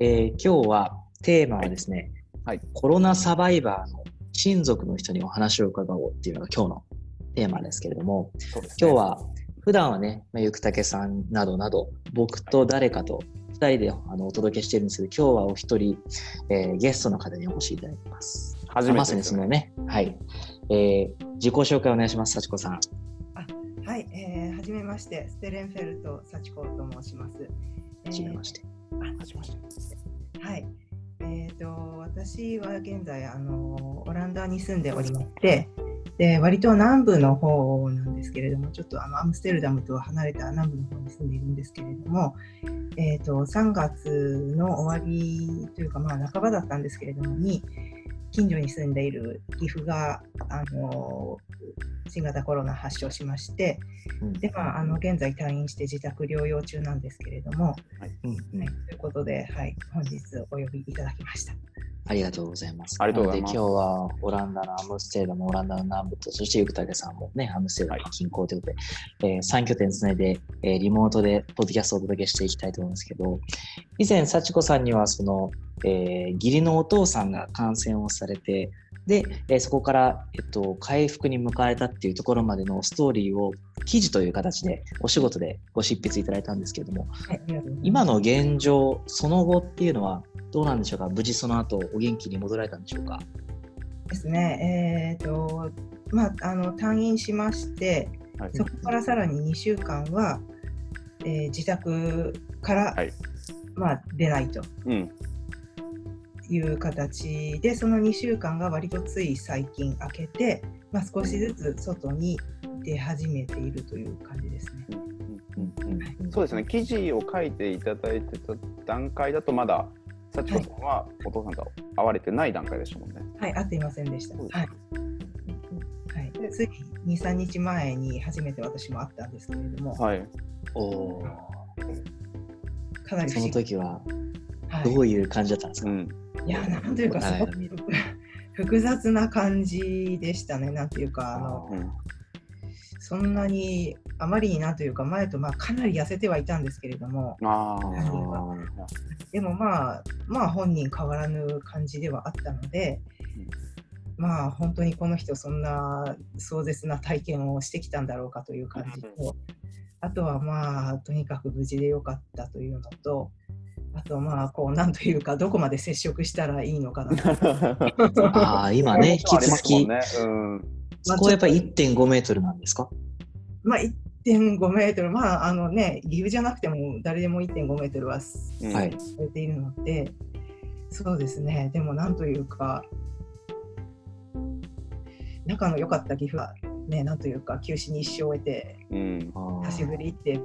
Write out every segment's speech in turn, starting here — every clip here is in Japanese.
えー今日はテーマはですね、はいコロナサバイバーの親族の人にお話を伺おうっていうのが今日のテーマですけれども、ね今日は普段はね、まあ、ゆくたけさんなどなど、僕と誰かと二人であのお届けしてるんですけど、今日はお一人、えーゲストの方にお越しいただいてます。初めてまさにですよそのね、はい。えー自己紹介お願いします、幸子さん。はい、えー、はじめまして、ステレンフェルト幸子と申します。はじめまして。はじめまし。はい、えっ、と、私は現在、あの、オランダに住んでおりまして、で、割と南部の方なんですけれども、ちょっとあのアムステルダムとは離れた南部の方に住んでいるんですけれども、えっ、と、3月の終わりというか、まあ、半ばだったんですけれども、に、近所に住んでいる岐阜が、あの、新型コロナ発症しまして、うん。で、まあ、あの現在退院して自宅療養中なんですけれども、うんうん。はい、ということで、はい、本日お呼びいただきました。ありがとうございます。ありがとうございます。今日はオランダのアムステルダム、オランダの南部と、そしてゆくたけさんもね、アムステルダム近郊ということで、えー3拠点つないで、えーリモートでポッドキャストをお届けしていきたいと思うんですけど、以前、幸子さんには、その、えー義理のお父さんが感染をされて、で、えーそこから、えっと、回復に向かわれたっていうところまでのストーリーを記事という形でお仕事でご執筆いただいたんですけれども、はい、今の現状、その後っていうのはどうなんでしょうか？無事その後お元気に戻られたんでしょうか？ですね、えーとまあ、あの退院しまして、はい。そこからさらに2週間は、えー自宅から、はい。まあ、出ないと。うん。いう形で、その2週間が割とつい最近明けて、まあ、少しずつ外に出始めているという感じですね。そうですね。記事を書いていただいてた段階だとまだ幸子さんはお父さんと会われてない段階でしたもんね。はい、会っていませんでした。はい。はい、でつい2、3日前に初めて私も会ったんですけれども、はい。おーそのかなり不思議時ははいどういう感じだったんですか、うん。いや、なんというか、はい。すごく 複雑な感じでしたね。なんていうか、あのうん。そんなに、あまりになんというか、前とまあかなり痩せてはいたんですけれども、ああ。でもまあ、まあ本人変わらぬ感じではあったので、まあ本当にこの人、そんな壮絶な体験をしてきたんだろうかという感じと、あとはまあ、とにかく無事でよかったというのと、あとまあ、こう、なんというか、どこまで接触したらいいのかなと。ああ今ね引き続き、ね、うん。そこはやっぱり1.5メートルなんですか？まあ、1.5メートル、まあ、あのね、理由じゃなくても、誰でも1.5メートルはされているので、そうですね、でもなんというか、仲の良かった岐阜は、ね、なんというか、休止に一生を得て、うん。久しぶりって、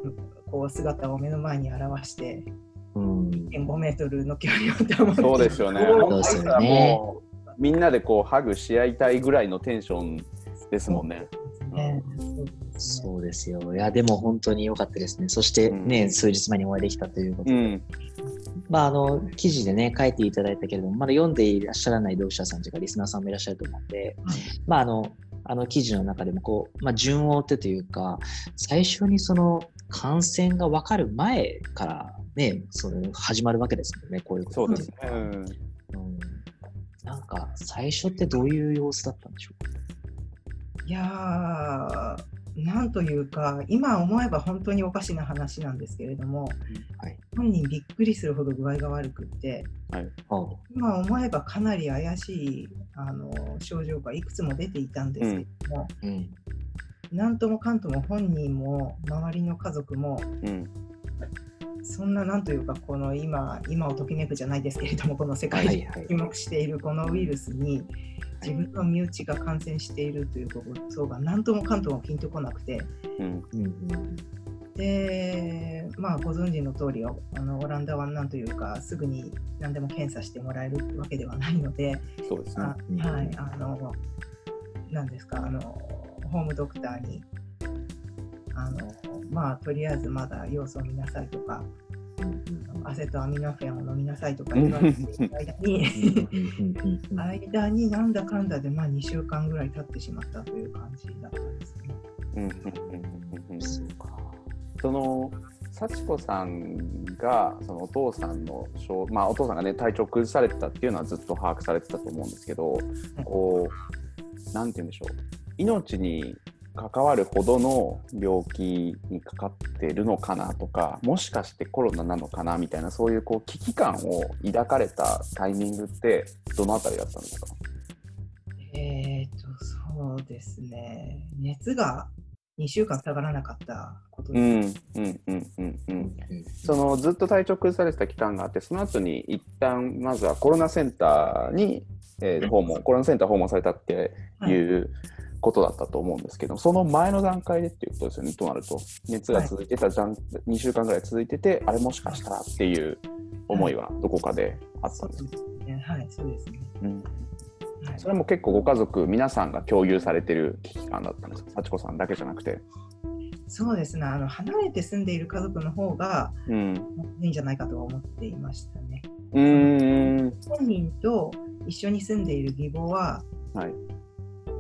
こう、姿を目の前に表して、うん1.5メートルの距離を保って、そうですよね。そうですよね。もうみんなでこうハグし合いたいぐらいのテンションですもんね。ねそうですね。そうですよ。いやでも本当に良かったですね。そしてね、うん。数日前にお会いできたということで、うん。まあ、あの記事でね書いていただいたけれどもまだ読んでいらっしゃらない読者さんというかリスナーさんもいらっしゃると思うんで、はいまああのあの記事の中でもこう、まあ、順を追ってというか最初にその感染が分かる前からねその始まるわけですもんねこういうこと。そうですね。うん。うん。なんか最初ってどういう様子だったんでしょうか？いやー、なんというか、今思えば本当におかしな話なんですけれども、はい。本人びっくりするほど具合が悪くって、あ今思えばかなり怪しいあの症状がいくつも出ていたんですけれども、うん。なんともかんとも本人も周りの家族も、うん。そんななんというか、この今、今をときめくじゃないですけれども、この世界で注目しているこのウイルスに、自分の身内が感染しているということが何ともかんともピンとこなくて、うん。うんうんで、まあ、ご存知の通りあのオランダはなんというか、すぐに何でも検査してもらえるわけではないので、そうですね。はい、あの、なんですか、あの、ホームドクターに、あの、まあ、とりあえずまだ様子を見なさいとか、アセトアミノフェンを飲みなさいとか言われている間に、うん間になんだかんだで、まあ、2週間ぐらい経ってしまったという感じだったんですね。うんうんうんうんうん。そうか。その幸子さんがそのお父さんの症、まあ、お父さんがね体調崩されてたっていうのはずっと把握されてたと思うんですけど、こうなんて言うんでしょう。命に関わるほどの病気にかかってるのかなとかもしかしてコロナなのかなみたいなそういうこう危機感を抱かれたタイミングってどのあたりだったんですか？えっ、と、そうですね。熱が2週間下がらなかったことうです。んうんうんうんうん。うん。そのずっと体調崩されてた期間があってその後に一旦まずはコロナセンターに、えー訪問コロナセンター訪問されたっていうことだったと思うんですけど、その前の段階でっていうことですよねとなると。熱が続いてたじゃん、2週間ぐらい続いててあれもしかしたらっていう思いはどこかであったんですか、ね。はい、そうですね。うん、はい。それも結構ご家族皆さんが共有されてる危機感だったんですか？幸子さんだけじゃなくて。そうですね。あの離れて住んでいる家族の方がうん。いいんじゃないかとは思っていましたね。うーん。本人と一緒に住んでいる義母は、はい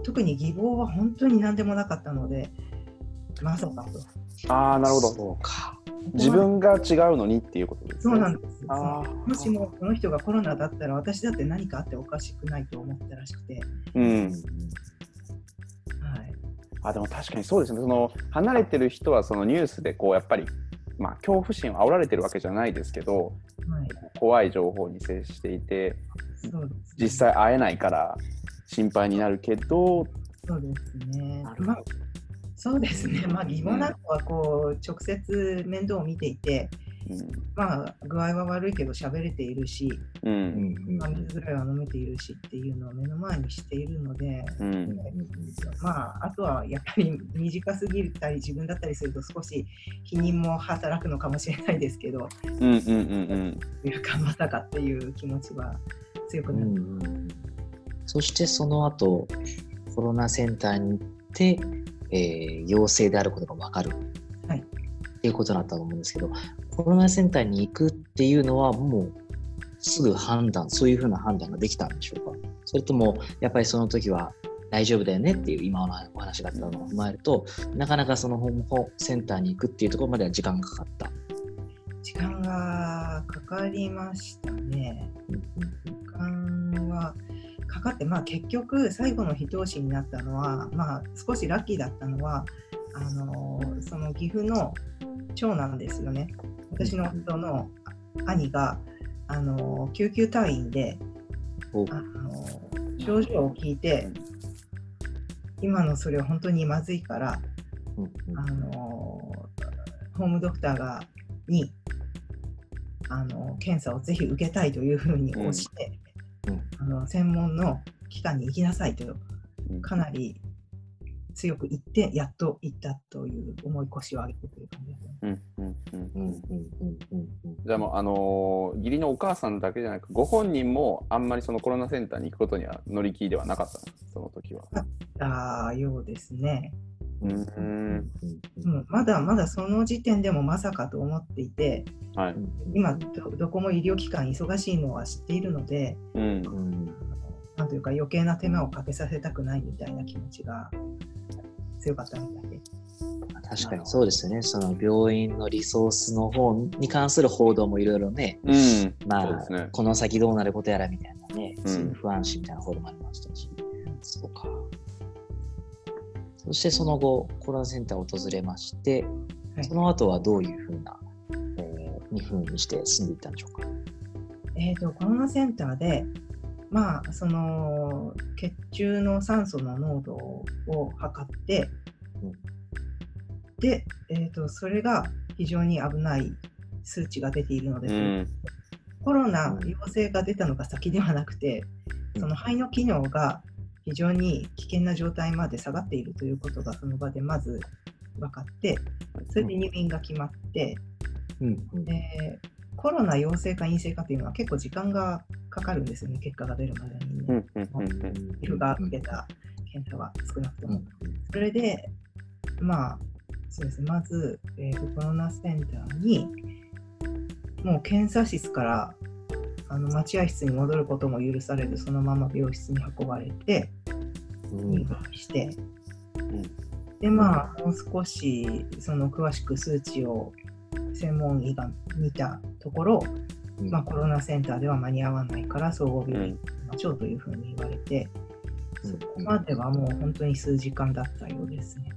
特に義母は本当に何でもなかったので、まさかと。ああなるほど。そうか。自分が違うのにっていうことですね。そうなんです。もしもこの人がコロナだったら私だって何かあっておかしくないと思ったらしくて、うん、はい、あでも確かにそうですね。その離れてる人はそのニュースでこうやっぱり、まあ、恐怖心を煽られてるわけじゃないですけどはい、怖い情報に接していてそうです、実際会えないから心配になるけど、そうですね。な。るほど。まあ、そうですね。まあ、義母なんかはこう直接面倒を見ていて、まあ、具合は悪いけど喋れているし、うん。ううんんまあ、水ぐらいは飲めているしっていうのを目の前にしているので、うん。うんまあ、あとはやっぱり短すぎたり自分だったりすると少し否認も働くのかもしれないですけど、うんうんうんというかまさかっていう気持ちは強くうなる。んうんそしてその後コロナセンターに行って、えー陽性であることが分かる、はいっていうことだったと思うんですけどコロナセンターに行くっていうのはもうすぐ判断そういうふうな判断ができたんでしょうか？それともやっぱりその時は大丈夫だよねっていう今のお話があったのを踏まえるとなかなかそのホームセンターに行くっていうところまでは時間がかかった。時間がかかりましたね。時間はかかって、まあ、結局最後の一押しになったのは、まあ、少しラッキーだったのはあのその岐阜の長男ですよね。私の夫の兄があの救急隊員でお。あの症状を聞いて今のそれは本当にまずいからあのホームドクターがにあの検査をぜひ受けたいというふうに押して、うんあの専門の機関に行きなさいとかなり強く言ってやっと行ったという思い腰を上げて感じです。じゃあもうあの義理のお母さんだけじゃなくご本人もあんまりそのコロナセンターに行くことには乗り気ではなかったその時は。ああようですね。うんまだまだその時点でもまさかと思っていて、はい。今ど、どこも医療機関忙しいのは知っているので、うんうんなんというか余計な手間をかけさせたくないみたいな気持ちが強かったみたいで。確かにそうですよね。その病院のリソースの方に関する報道もいろいろね、うん。まあ。この先どうなることやらみたいなね、うんそういう不安心みたいな報道もありましたし、そうか。そしてその後、コロナセンターを訪れまして、はいその後はどういうふうな、えー、にふうにして住んでいったんでしょうか？えー、とコロナセンターで、まあ、その血中の酸素の濃度を測って、うんで、えー、とそれが非常に危ない数値が出ているのです、うん。コロナ陽性が出たのが先ではなくて、うんその肺の機能が非常に危険な状態まで下がっているということがその場でまず分かって、それで入院が決まって、うんうんでコロナ陽性か陰性かというのは結構時間がかかるんですよね、結果が出るまでにね。皮膚が受けた検査は少なくとも。うんそれで、まあ、そうですね、まず、えーとコロナセンターに、もう検査室からあの待合室に戻ることも許されず、そのまま病室に運ばれて、うん入院して、ん。で、まあ、もう少しその詳しく数値を専門医が見たところ、うん。まあ、コロナセンターでは間に合わないから総合病院に行きましょうというふうに言われて、そこまではもう本当に数時間だったようですね。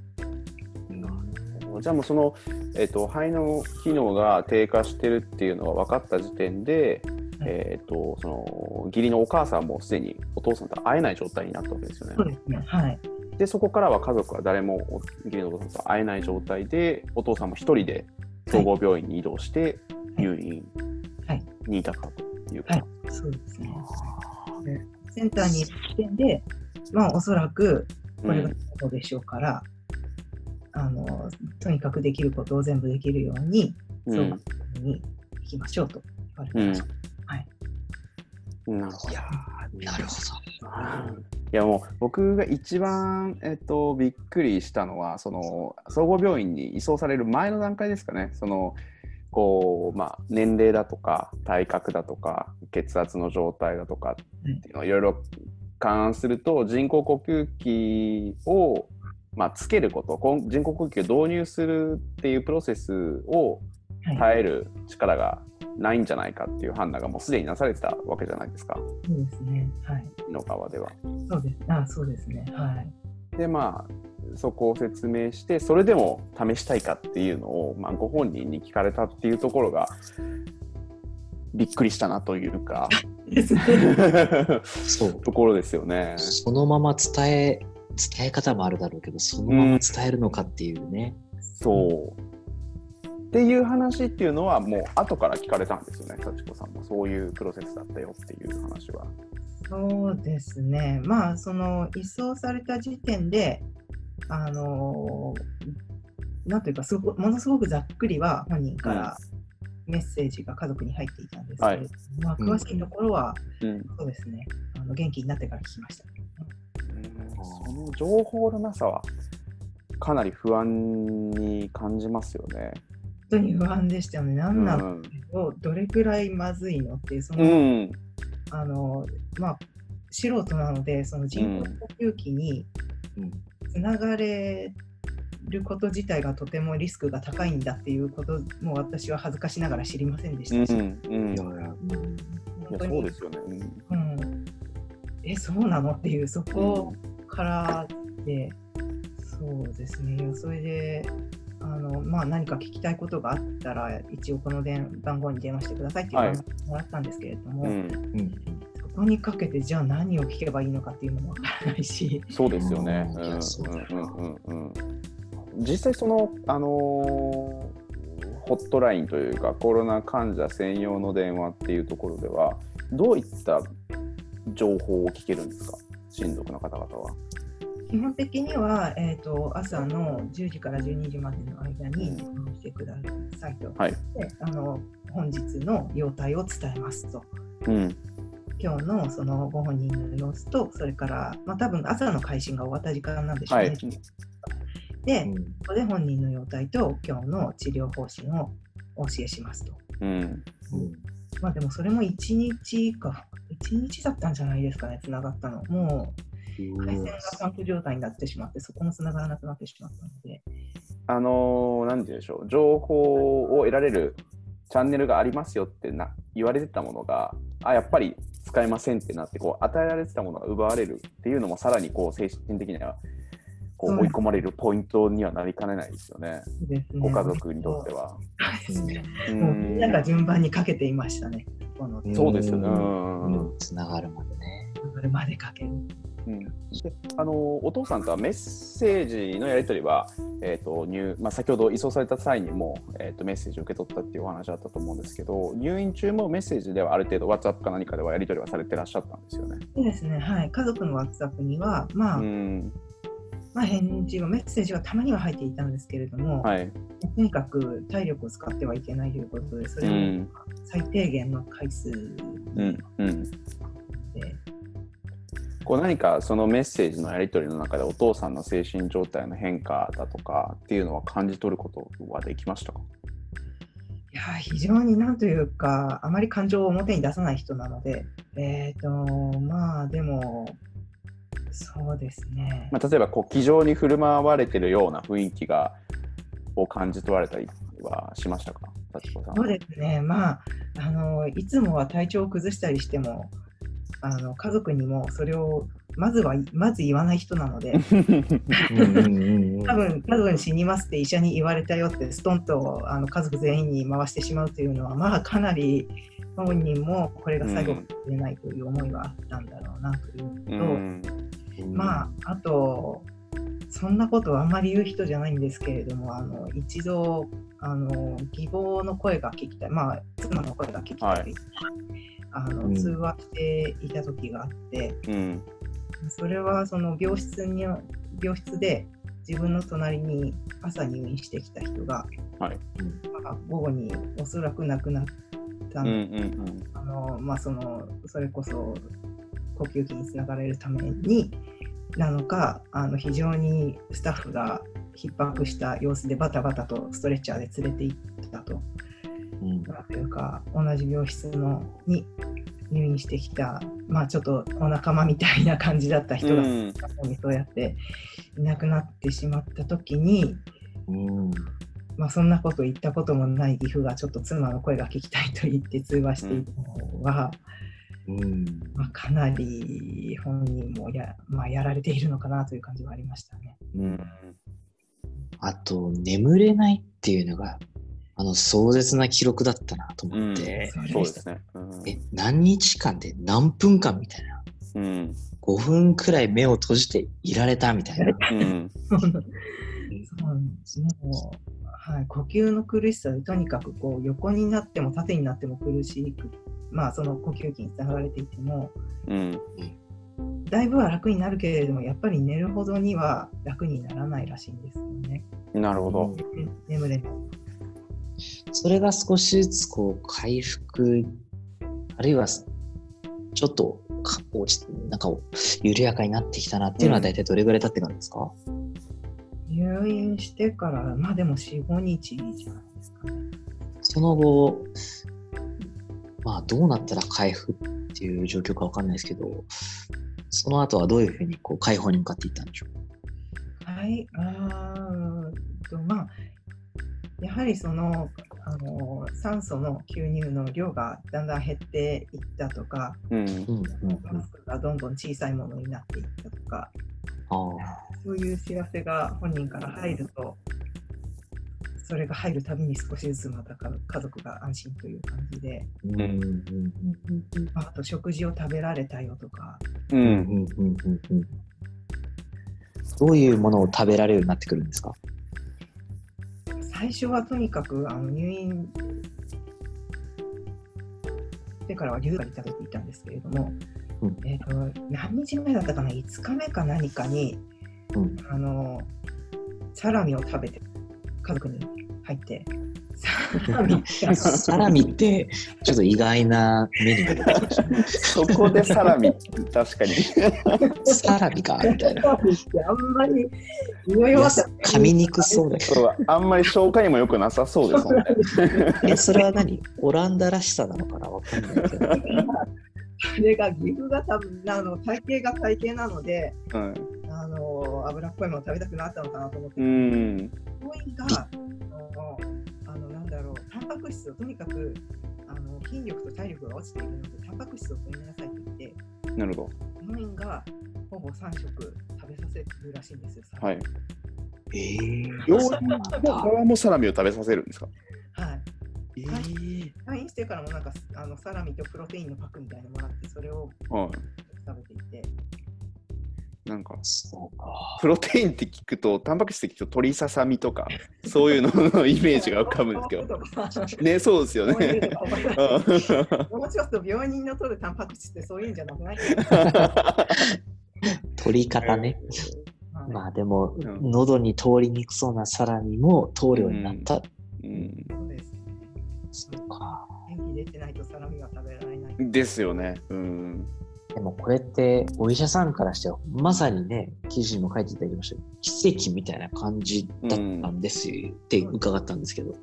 じゃあもうその、えっと肺の機能が低下してるっていうのが分かった時点で、はい えっとその義理のお母さんもすでにお父さんと会えない状態になったわけですよねそう。ですね。はい。でそこからは家族は誰もお義理のお父さんと会えない状態でお父さんも一人で総合病院に移動してはい入院はいにいたかというか。はいそうですね。センターに行く時点で、まあ、おそらくこれがそうでしょうから、あの、とにかくできることを全部できるように、う合病院に行きましょうと言われてました。はい。うんなるほどいやーなるほいやもう僕が一番、えっと、びっくりしたのはその総合病院に移送される前の段階ですかねそのこう、まあ、年齢だとか体格だとか血圧の状態だとかっていうのをいろいろ勘案すると人工呼吸器を、まあ、つけることこん人工呼吸器を導入するっていうプロセスをはい。耐える力がないんじゃないかっていう判断がもうすでになされてたわけじゃないですかそうですね。はい。井の川では。そうです。あ、そうですね。はい。でまあそこを説明してそれでも試したいかっていうのを、まあ、ご本人に聞かれたっていうところがびっくりしたなというか。そう。ところですよね。そのまま伝え、伝え方もあるだろうけど、そのまま伝えるのかっていうね。そうっていう話っていうのはもう後から聞かれたんですよね幸子さんもそういうプロセスだったよっていう話は。そうですね。まあ、その移送された時点で、あのなんというかすごく、ものすごくざっくりは本人からメッセージが家族に入っていたんですけれども、まあ、詳しいところは、うんそうですねあの、元気になってから聞きました。その情報のなさはかなり不安に感じますよね。本当に不安でしたよね。何なの、うんどれぐらいまずいのっていう、その、うん。あの、まあ、素人なので、その人工呼吸器にうん。つながれること自体がとてもリスクが高いんだっていうことも私は恥ずかしながら知りませんでしたし、そうですよね。うん、え、そうなのっていう、そこからで、そうですね、それで、あのまあ、何か聞きたいことがあったら、一応この電番号に電話してくださいっていうはい番号をもらったんですけれども、うん、うん。そこにかけて、じゃあ何を聞けばいいのかっていうのもわからないし、そうですよね。実際そのあのーホットラインというかコロナ患者専用の電話っていうところではどういった情報を聞けるんですか？親族の方々は。基本的には、えー、と朝の10時から12時までの間に電話をしてくださいと。はいであの本日の容態を伝えますと。うん今日のそのご本人の様子と、それから、まあ、多分朝の会心が終わった時間なんでしょうね。はいで、うんここで本人の容態と今日の治療方針をお教えしますと。うんうんまあでもそれも1日か、1日だったんじゃないですかね、つながったの。もう回線がパンク状態になってしまって、そこもつながらなくなってしまったので。あのー、なんて言うんでしょう情報を得られるチャンネルがありますよってな言われてたものがあやっぱり使えませんってなってこう与えられてたものが奪われるっていうのもさらにこう精神的にはこそうう追い込まれるポイントにはなりかねないですよね、そうですねご家族にとっては。そうですねうもうみんなが順番にかけていましたね。このんそうですよね。つながるまでね。それまでかける。うん。であのお父さんとはメッセージのやり取りは、えーと入まあ、先ほど移送された際にも、えー、とメッセージを受け取ったっていうお話だったと思うんですけど入院中もメッセージではある程度 WhatsApp か何かではやり取りはされてらっしゃったんですよね。そうですね、はい。家族の WhatsApp には、まあ、うん。まあ、返事は、メッセージはたまには入っていたんですけれども、はい。とにかく体力を使ってはいけないということで、それ最低限の回数うん。うん、で、こう何かそのメッセージのやり取りの中でお父さんの精神状態の変化だとかっていうのは感じ取ることはできましたか？いやー非常になんというか、あまり感情を表に出さない人なので、えっ、と、まあ、でも、そうですね。まあ、例えばこう気丈に振る舞われてるような雰囲気がを感じ取られたりはしましたか？幸子さん。そうですね、まああの、いつもは体調を崩したりしても、あの家族にもそれをまずはまず言わない人なので、多分多分死にますって医者に言われたよって、ストンとあの家族全員に回してしまうというのは、まあかなり本人もこれが最後かもしれないという思いはあったんだろうなというと、ん。まあ、あと、そんなことはあんまり言う人じゃないんですけれども、あの一度あの、義母の声が聞きたい、まあ、妻の声が聞きたい、はいあのうん。通話していた時があって、うん。それはその病室に病室で自分の隣に朝入院してきた人が、はい。まあ、午後におそらく亡くなったうんうん。あのまあ、そのそれこそ呼吸器につながれるためになのかあの非常にスタッフが逼迫した様子でバタバタとストレッチャーで連れて行ったと。うん。というか同じ病室のに入院してきた、まあ、ちょっとお仲間みたいな感じだった人が、うん。そうやっていなくなってしまった時に、うん。まあ、そん。なこと言ったこともない義父がちょっと妻の声が聞きたいと言って通話していたのは、うん。まあ、かなり本人もや,、まあ、やられているのかなという感じはありましたね。うん。あと、眠れないっていうのが、あの、壮絶な記録だったなとうん。思って、そうですね。うん。え、何日間で何分間みたいな、うん。5分くらい目を閉じていられたみたいな。うんそうなんですもうはい、呼吸の苦しさでとにかくこう横になっても縦になっても苦しく、まあ、その呼吸器につながれていても。うん。だいぶは楽になるけれどもやっぱり寝るほどには楽にならないらしいんですよね。なるほど。で眠れないそれが少しずつこう回復、あるいはちょっとか落ちなんか緩やかになってきたなっていうのは大体どれぐらい経ってからですか、入院してからまあでも45日じゃないですかね。その後、まあどうなったら回復っていう状況かわかんないですけど、その後はどういうふうにこう解放に向かっていったんでしょはい、あーとまあ、やはりそのあの酸素の吸入の量がだんだん減っていったとか、うん。う。うんうんうん。マスクがどんどん小さいものになっていったとか、ああ。そういう知らせが本人から入ると、それが入るたびに少しずつまたか家族が安心という感じで、うん。うんまあ、あと食事を食べられたよとか、う。うん。うん。ん。うん。うん。うん。どういうものを食べられるようになってくるん。ですか最初はとにかくあの入院してからは留学に食べていたんですけれども、うん。えー、と何日目だったかな、5日目か何かに、うん。あのサラミを食べて、家族に入って、サラミってサラミってちょっと意外なメニューが出ましたね。そこでサラミ、確かに。サラミかみたいな。サラミってあんまり匂いは噛みにくそうだけど。そうあんまり消化にも良くなさそうですもんね。え、それは何？オランダらしさなのかな？わかんないけど。それが岐阜が多分あの体型が体型なので、うん。あの脂っこいもの食べたくなったのかなと思って、うん。病院があのなんだろうタンパク質をとにかくあの筋力と体力が落ちているのでタンパク質を取りなさいと言ってなるほ病院がほぼ3食食べさせるらしいんですよ。ど。はい。えー、病そうなんだ。側もサラミを食べさせるんですか？はいえー、退院してからもなんかあのサラミとプロテインのパックみたいなのもらってそれをはい。なんか、そうか。プロテインって聞くと、タンパク質って聞くと鶏ささみとか、そういうののイメージが浮かぶんですけど。ど。ね、そうですよね。もうちょっと病人の取るタンパク質ってそういうんじゃなくない？取り方ね。はいまあでも、うん喉に通りにくそうなサラミも通るようになった。うんそうですね。そうか。元気出てないとサラミは食べられない。ですよね。うん。でもこれってお医者さんからしてはまさにね記事にも書いていただきました奇跡みたいな感じだったんですよ、って伺ったんですけど、はい。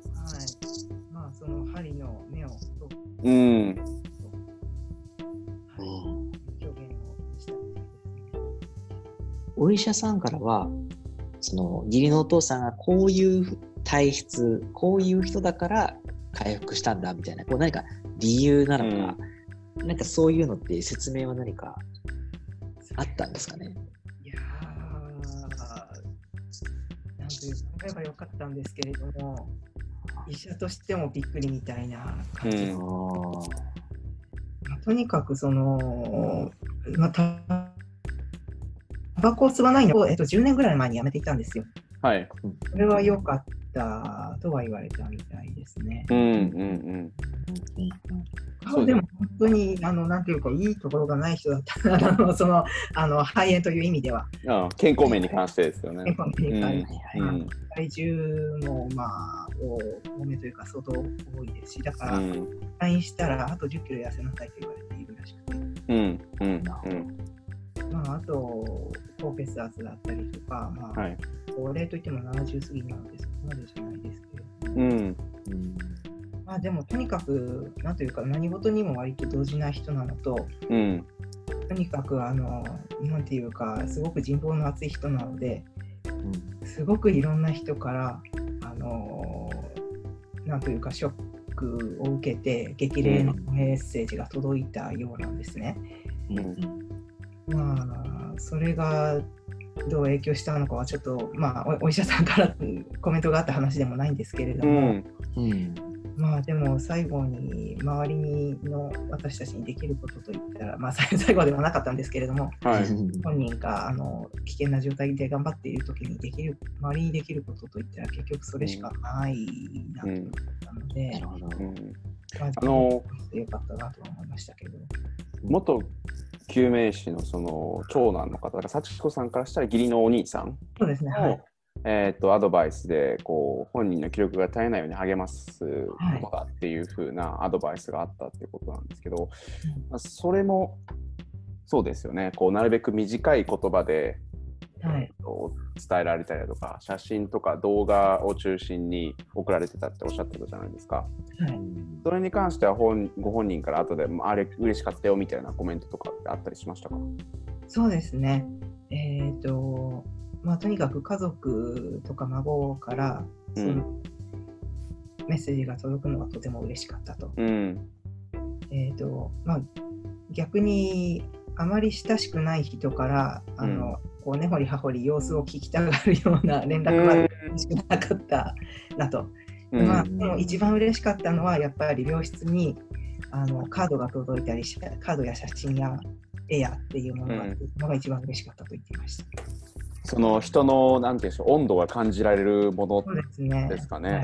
まあ、その針の目をと、うん。はい、うん表現をした。お医者さんからはその義理のお父さんがこういう体質こういう人だから回復したんだみたいな、こう何か理由なのか、なんかそういうのって説明は何かあったんですかね？いやー、なんというか、考えばよかったんですけれども、医者としてもびっくりみたいな感じ、うんまあとにかくその、まあ、たタバコを吸わないのを、えっと、10年ぐらい前にやめていたんですよ。はい。それは良かったとは言われたみたいですね。うんうんそうでも本当に、あの、なんていうか、いいところがない人だったな、あの、その、あの、肺炎という意味では。うん。あ健康面に関してですよね。健康に関してうんはいはい体重も、まあ、多めというか、相当多いですし、だから、うん退院したら、あと10キロ痩せなさいと言われているらしくて、うんうんうんまあ、あと、高血圧だったりとか、まあ、はい。高齢といっても70過ぎなので、そこまでじゃないですけれど。も、うん。うんまあ、でも、とにかく、なんというか、何事にも割と動じない人なのと、うん。とにかく、あの、なんていうか、すごく人望の厚い人なので、すごくいろんな人から、あのなんというか、ショックを受けて、激励のメッセージが届いたようなんですね。うん。まあ、それがどう影響したのかは、ちょっと、まあお、お医者さんからコメントがあった話でもないんですけれども、うんうんまあ、でも最後に周りにの私たちにできることといったら、まあ、最 最後ではなかったんですけれども、はい。本人があの危険な状態で頑張っている時にできる周りにできることといったら結局それしかないなと思ったので、なるほど。うんまあ、あのよかったなとは思いましたけど。元救命士のその長男の方だから幸子さんからしたら義理のお兄さんそうですね、はのい。えー、とアドバイスでこう本人の記録が絶えないように励ますことだっていう風なアドバイスがあったっていうことなんですけど、まあ、それもそうですよね。こうなるべく短い言葉で、はい伝えられたりだとか写真とか動画を中心に送られてたっておっしゃってたじゃないですか。はいそれに関しては本ご本人から後であれ嬉しかったよみたいなコメントとかってあったりしましたか？そうですね。えっ、と、まあ、とにかく家族とか孫から、そのメッセージが届くのがとても嬉しかったと。うんえっ、と、まあ、逆に、あまり親しくない人から、あの、こう根掘り葉掘り様子を聞きたがるような 連絡は嬉しくなかったなと。うんまあ、でも一番嬉しかったのは、やっぱり病室にあのカードが届いたりしカードや写真や絵やっていうものが,、うんのが一番嬉しかったと言っていました。その人のなんていうんでしょう温度が感じられるものそうですね。ですかね。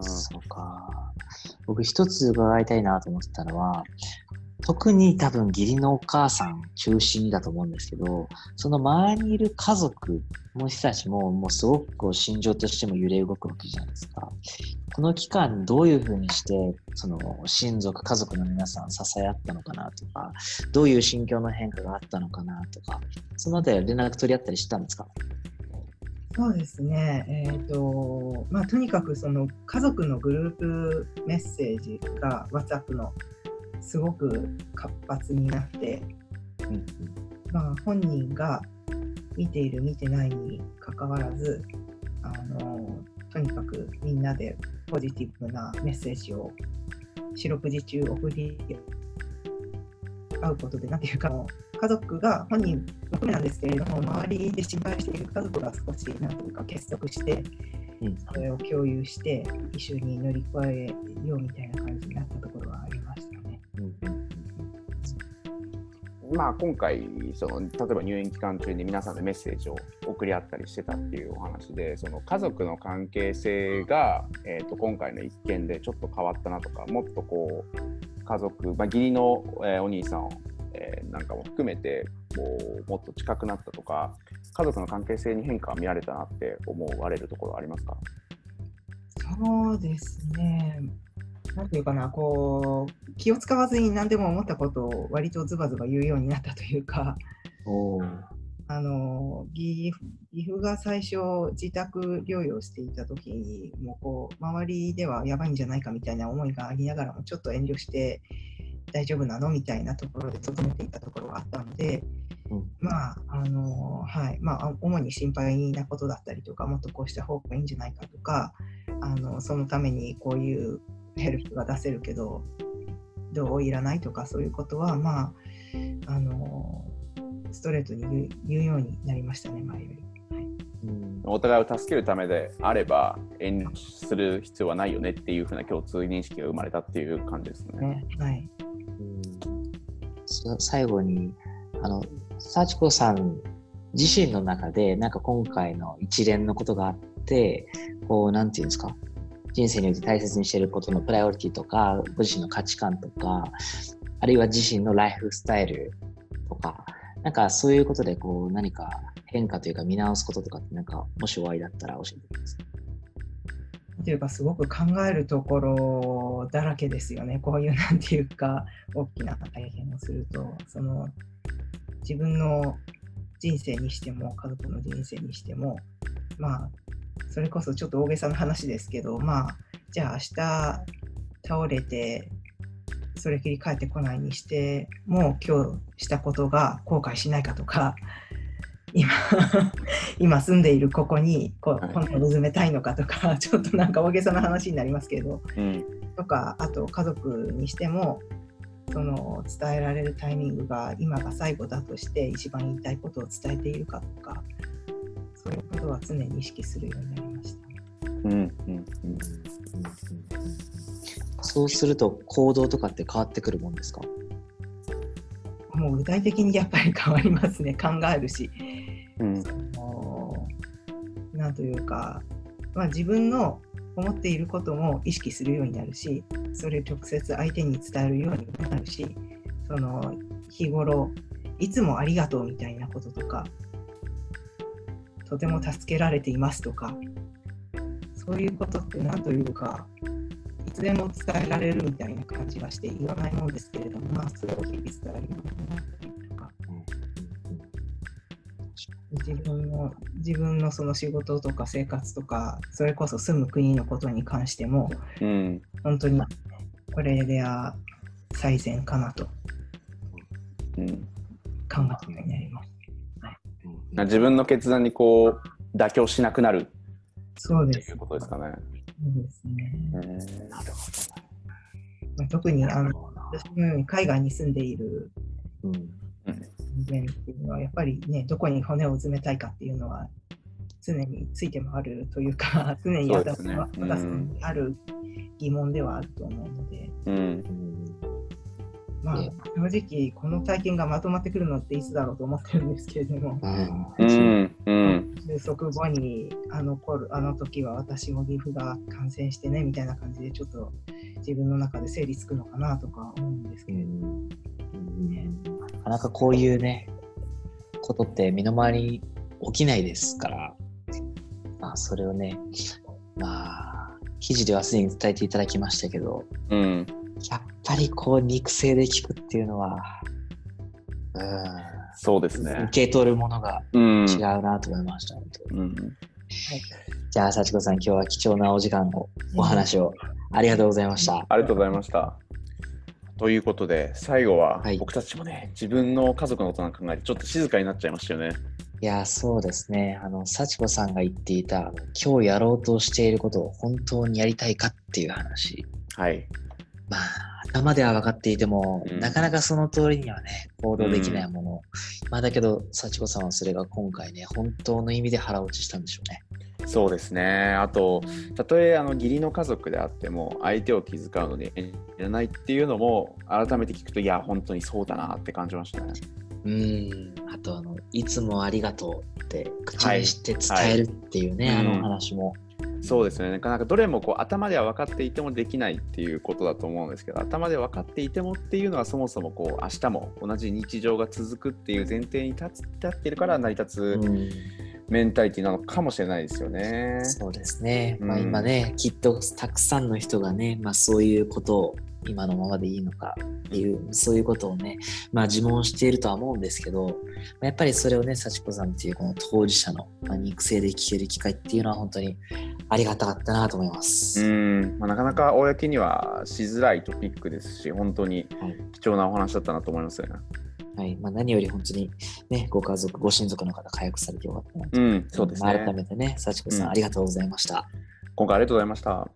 そうか。僕一つ伺いたいなと思ってたのは、特に多分義理のお母さん中心だと思うんですけど、その周りにいる家族の人たちももうすごくこう心情としても揺れ動くわけじゃないですか。この期間どういうふうにしてその親族、家族の皆さん支え合ったのかなとか、どういう心境の変化があったのかなとか、そのあたりは連絡取り合ったりしたんですか？そうですね。えっ、と、まあ、とにかくその家族のグループメッセージが WhatsApp のすごく活発になって、まあ、本人が見ている、見てないにかかわらず、あのとにかくみんなでポジティブなメッセージを四六時中送り合うことで、なんていうか、家族が本人も含めなんですけれども、周りで心配している家族が少し、なんというか、結束して、うん。それを共有して、一緒に乗り越えようみたいな感じになっまあ今回その例えば入院期間中に皆さんでメッセージを送り合ったりしてたっていうお話でその家族の関係性が、えー、と今回の一件でちょっと変わったなとかもっとこう家族、まあ、義理の、えーお兄さんを、えーなんかも含めてこうもっと近くなったとか家族の関係性に変化が見られたなって思われるところはありますかそうですね。なんていうかな、こう、気を使わずに何でも思ったことを割とズバズバ言うようになったというか、あの、義義父が最初自宅療養していた時に、もうこう、周りではやばいんじゃないかみたいな思いがありながらも、ちょっと遠慮して大丈夫なのみたいなところで整めていたところがあったので、うん。まあ、あの、はい、まあ、主に心配なことだったりとか、もっとこうした方がいいんじゃないかとか、あのそのためにこういうヘルプが出せるけどどういらないとかそういうことはまああのストレートに言う言うようになりましたね前より。うん。お互いを助けるためであれば遠慮する必要はないよねっていうふうな共通認識が生まれたっていう感じですね。ねはい、最後に、あの、幸子さん自身の中で、なんか今回の一連のことがあって、こう、なんていうんですか、人生において大切にしていることのプライオリティとか、ご自身の価値観とか、あるいは自身のライフスタイルとか、なんかそういうことで、こう、何か変化というか見直すこととかって、なんか、もしお会いだったら教えてください。というかすごく考えるところだらけですよねこういうなんていうか大きな体験をするとその自分の人生にしても家族の人生にしてもまあそれこそちょっと大げさな話ですけどまあじゃあ明日倒れてそれきり帰ってこないにしても今日したことが後悔しないかとか 今 今住んでいるここにこはい。今度埋めたいのかとか ちょっとなんか大げさな話になりますけどうん。とかあと家族にしてもその伝えられるタイミングが今が最後だとして一番言いたいことを伝えているかとかことは常に意識するようになりました。うんうんうんそうすると行動とかって変わってくるもんですか？もう具体的にやっぱり変わりますね 考えるし。うんそのなんというか、まあ、自分の思っていることも意識するようになるしそれを直接相手に伝えるようになるしその日頃いつもありがとうみたいなこととかとても助けられていますとかそういうことって何というかいつでも伝えられるみたいな感じがして言わないもんですけれども、まあ、それを日々伝えるようになったりとか。自分の自分のその仕事とか生活とかそれこそ住む国のことに関してもうん本当にこれでは最善かなと考うんえるようになります。自分の決断にこう妥協しなくなるそうです。いうことですかね。そうですねうんなるほまあ、特にあのど。私のように海外に住んでいるうん人間っていうのはやっぱりねどこに骨を埋めたいかっていうのは常について回るというか 常に私うんにある疑問ではあると思うので。うんうんまあね、正直、この体験がまとまってくるのっていつだろうと思ってるんですけれども、うん。うん。収束後にあの頃あの時は私も岐阜が感染してねみたいな感じで、ちょっと自分の中で整理つくのかなとか思うんですけれど。も、なかなかこういうね、ことって身の回りに起きないですから、まあそれをね、まあ、記事ではすでに伝えていただきましたけど、うんやっぱりこう肉声で聞くっていうのは、うん、そうですね受。け取るものがうん違うなと思いました。うんじゃあ、幸子さん、今日は貴重なお時間を、お話をありがとうございました。ありがとうございました。ということで最後ははい僕たちもね、自分の家族のことなんか考えてちょっと静かになっちゃいましたよね。いや、そうですね。あの、幸子さんが言っていた、今日やろうとしていることを本当にやりたいかっていう話。はい。まあ、頭では分かっていても、うんなかなかその通りにはね、行動できないもの。まあ、だけど、幸子さんはそれが今回ね、本当の意味で腹落ちしたんでしょうね。そうですね。あと、たとえあの義理の家族であっても、相手を気遣うのにいらないっていうのも、改めて聞くと、いや、本当にそうだなって感じましたね。うん。あと、あの、いつもありがとうって口にして伝はいえるっていうね、はいあのお話も。そうですね。なかなかどれもこう頭では分かっていてもできないっていうことだと思うんですけど、頭で分かっていてもっていうのはそもそもこう明日も同じ日常が続くっていう前提に立つ立ってるから成り立つうんメンタリティなのかもしれないですよね。そうですね。まあ、うん今ね、きっとたくさんの人がね、まあ、そういうことを今のままでいいのかっていう、そういうことをね、まあ、自問しているとは思うんですけど、まあやっぱりそれをね、幸子さんっていうこの当事者の、まあ、肉声で聞ける機会っていうのは本当にありがたかったなと思います。うん、まあ、なかなか公にはしづらいトピックですし、本当にはい貴重なお話だったなと思いますよね。はいまあ、何より本当にね、ご家族、ご親族の方、回復されてよかったなと。うん、そうですまあ改ね。めてね、幸子さん、うんありがとうございました。今回ありがとうございました。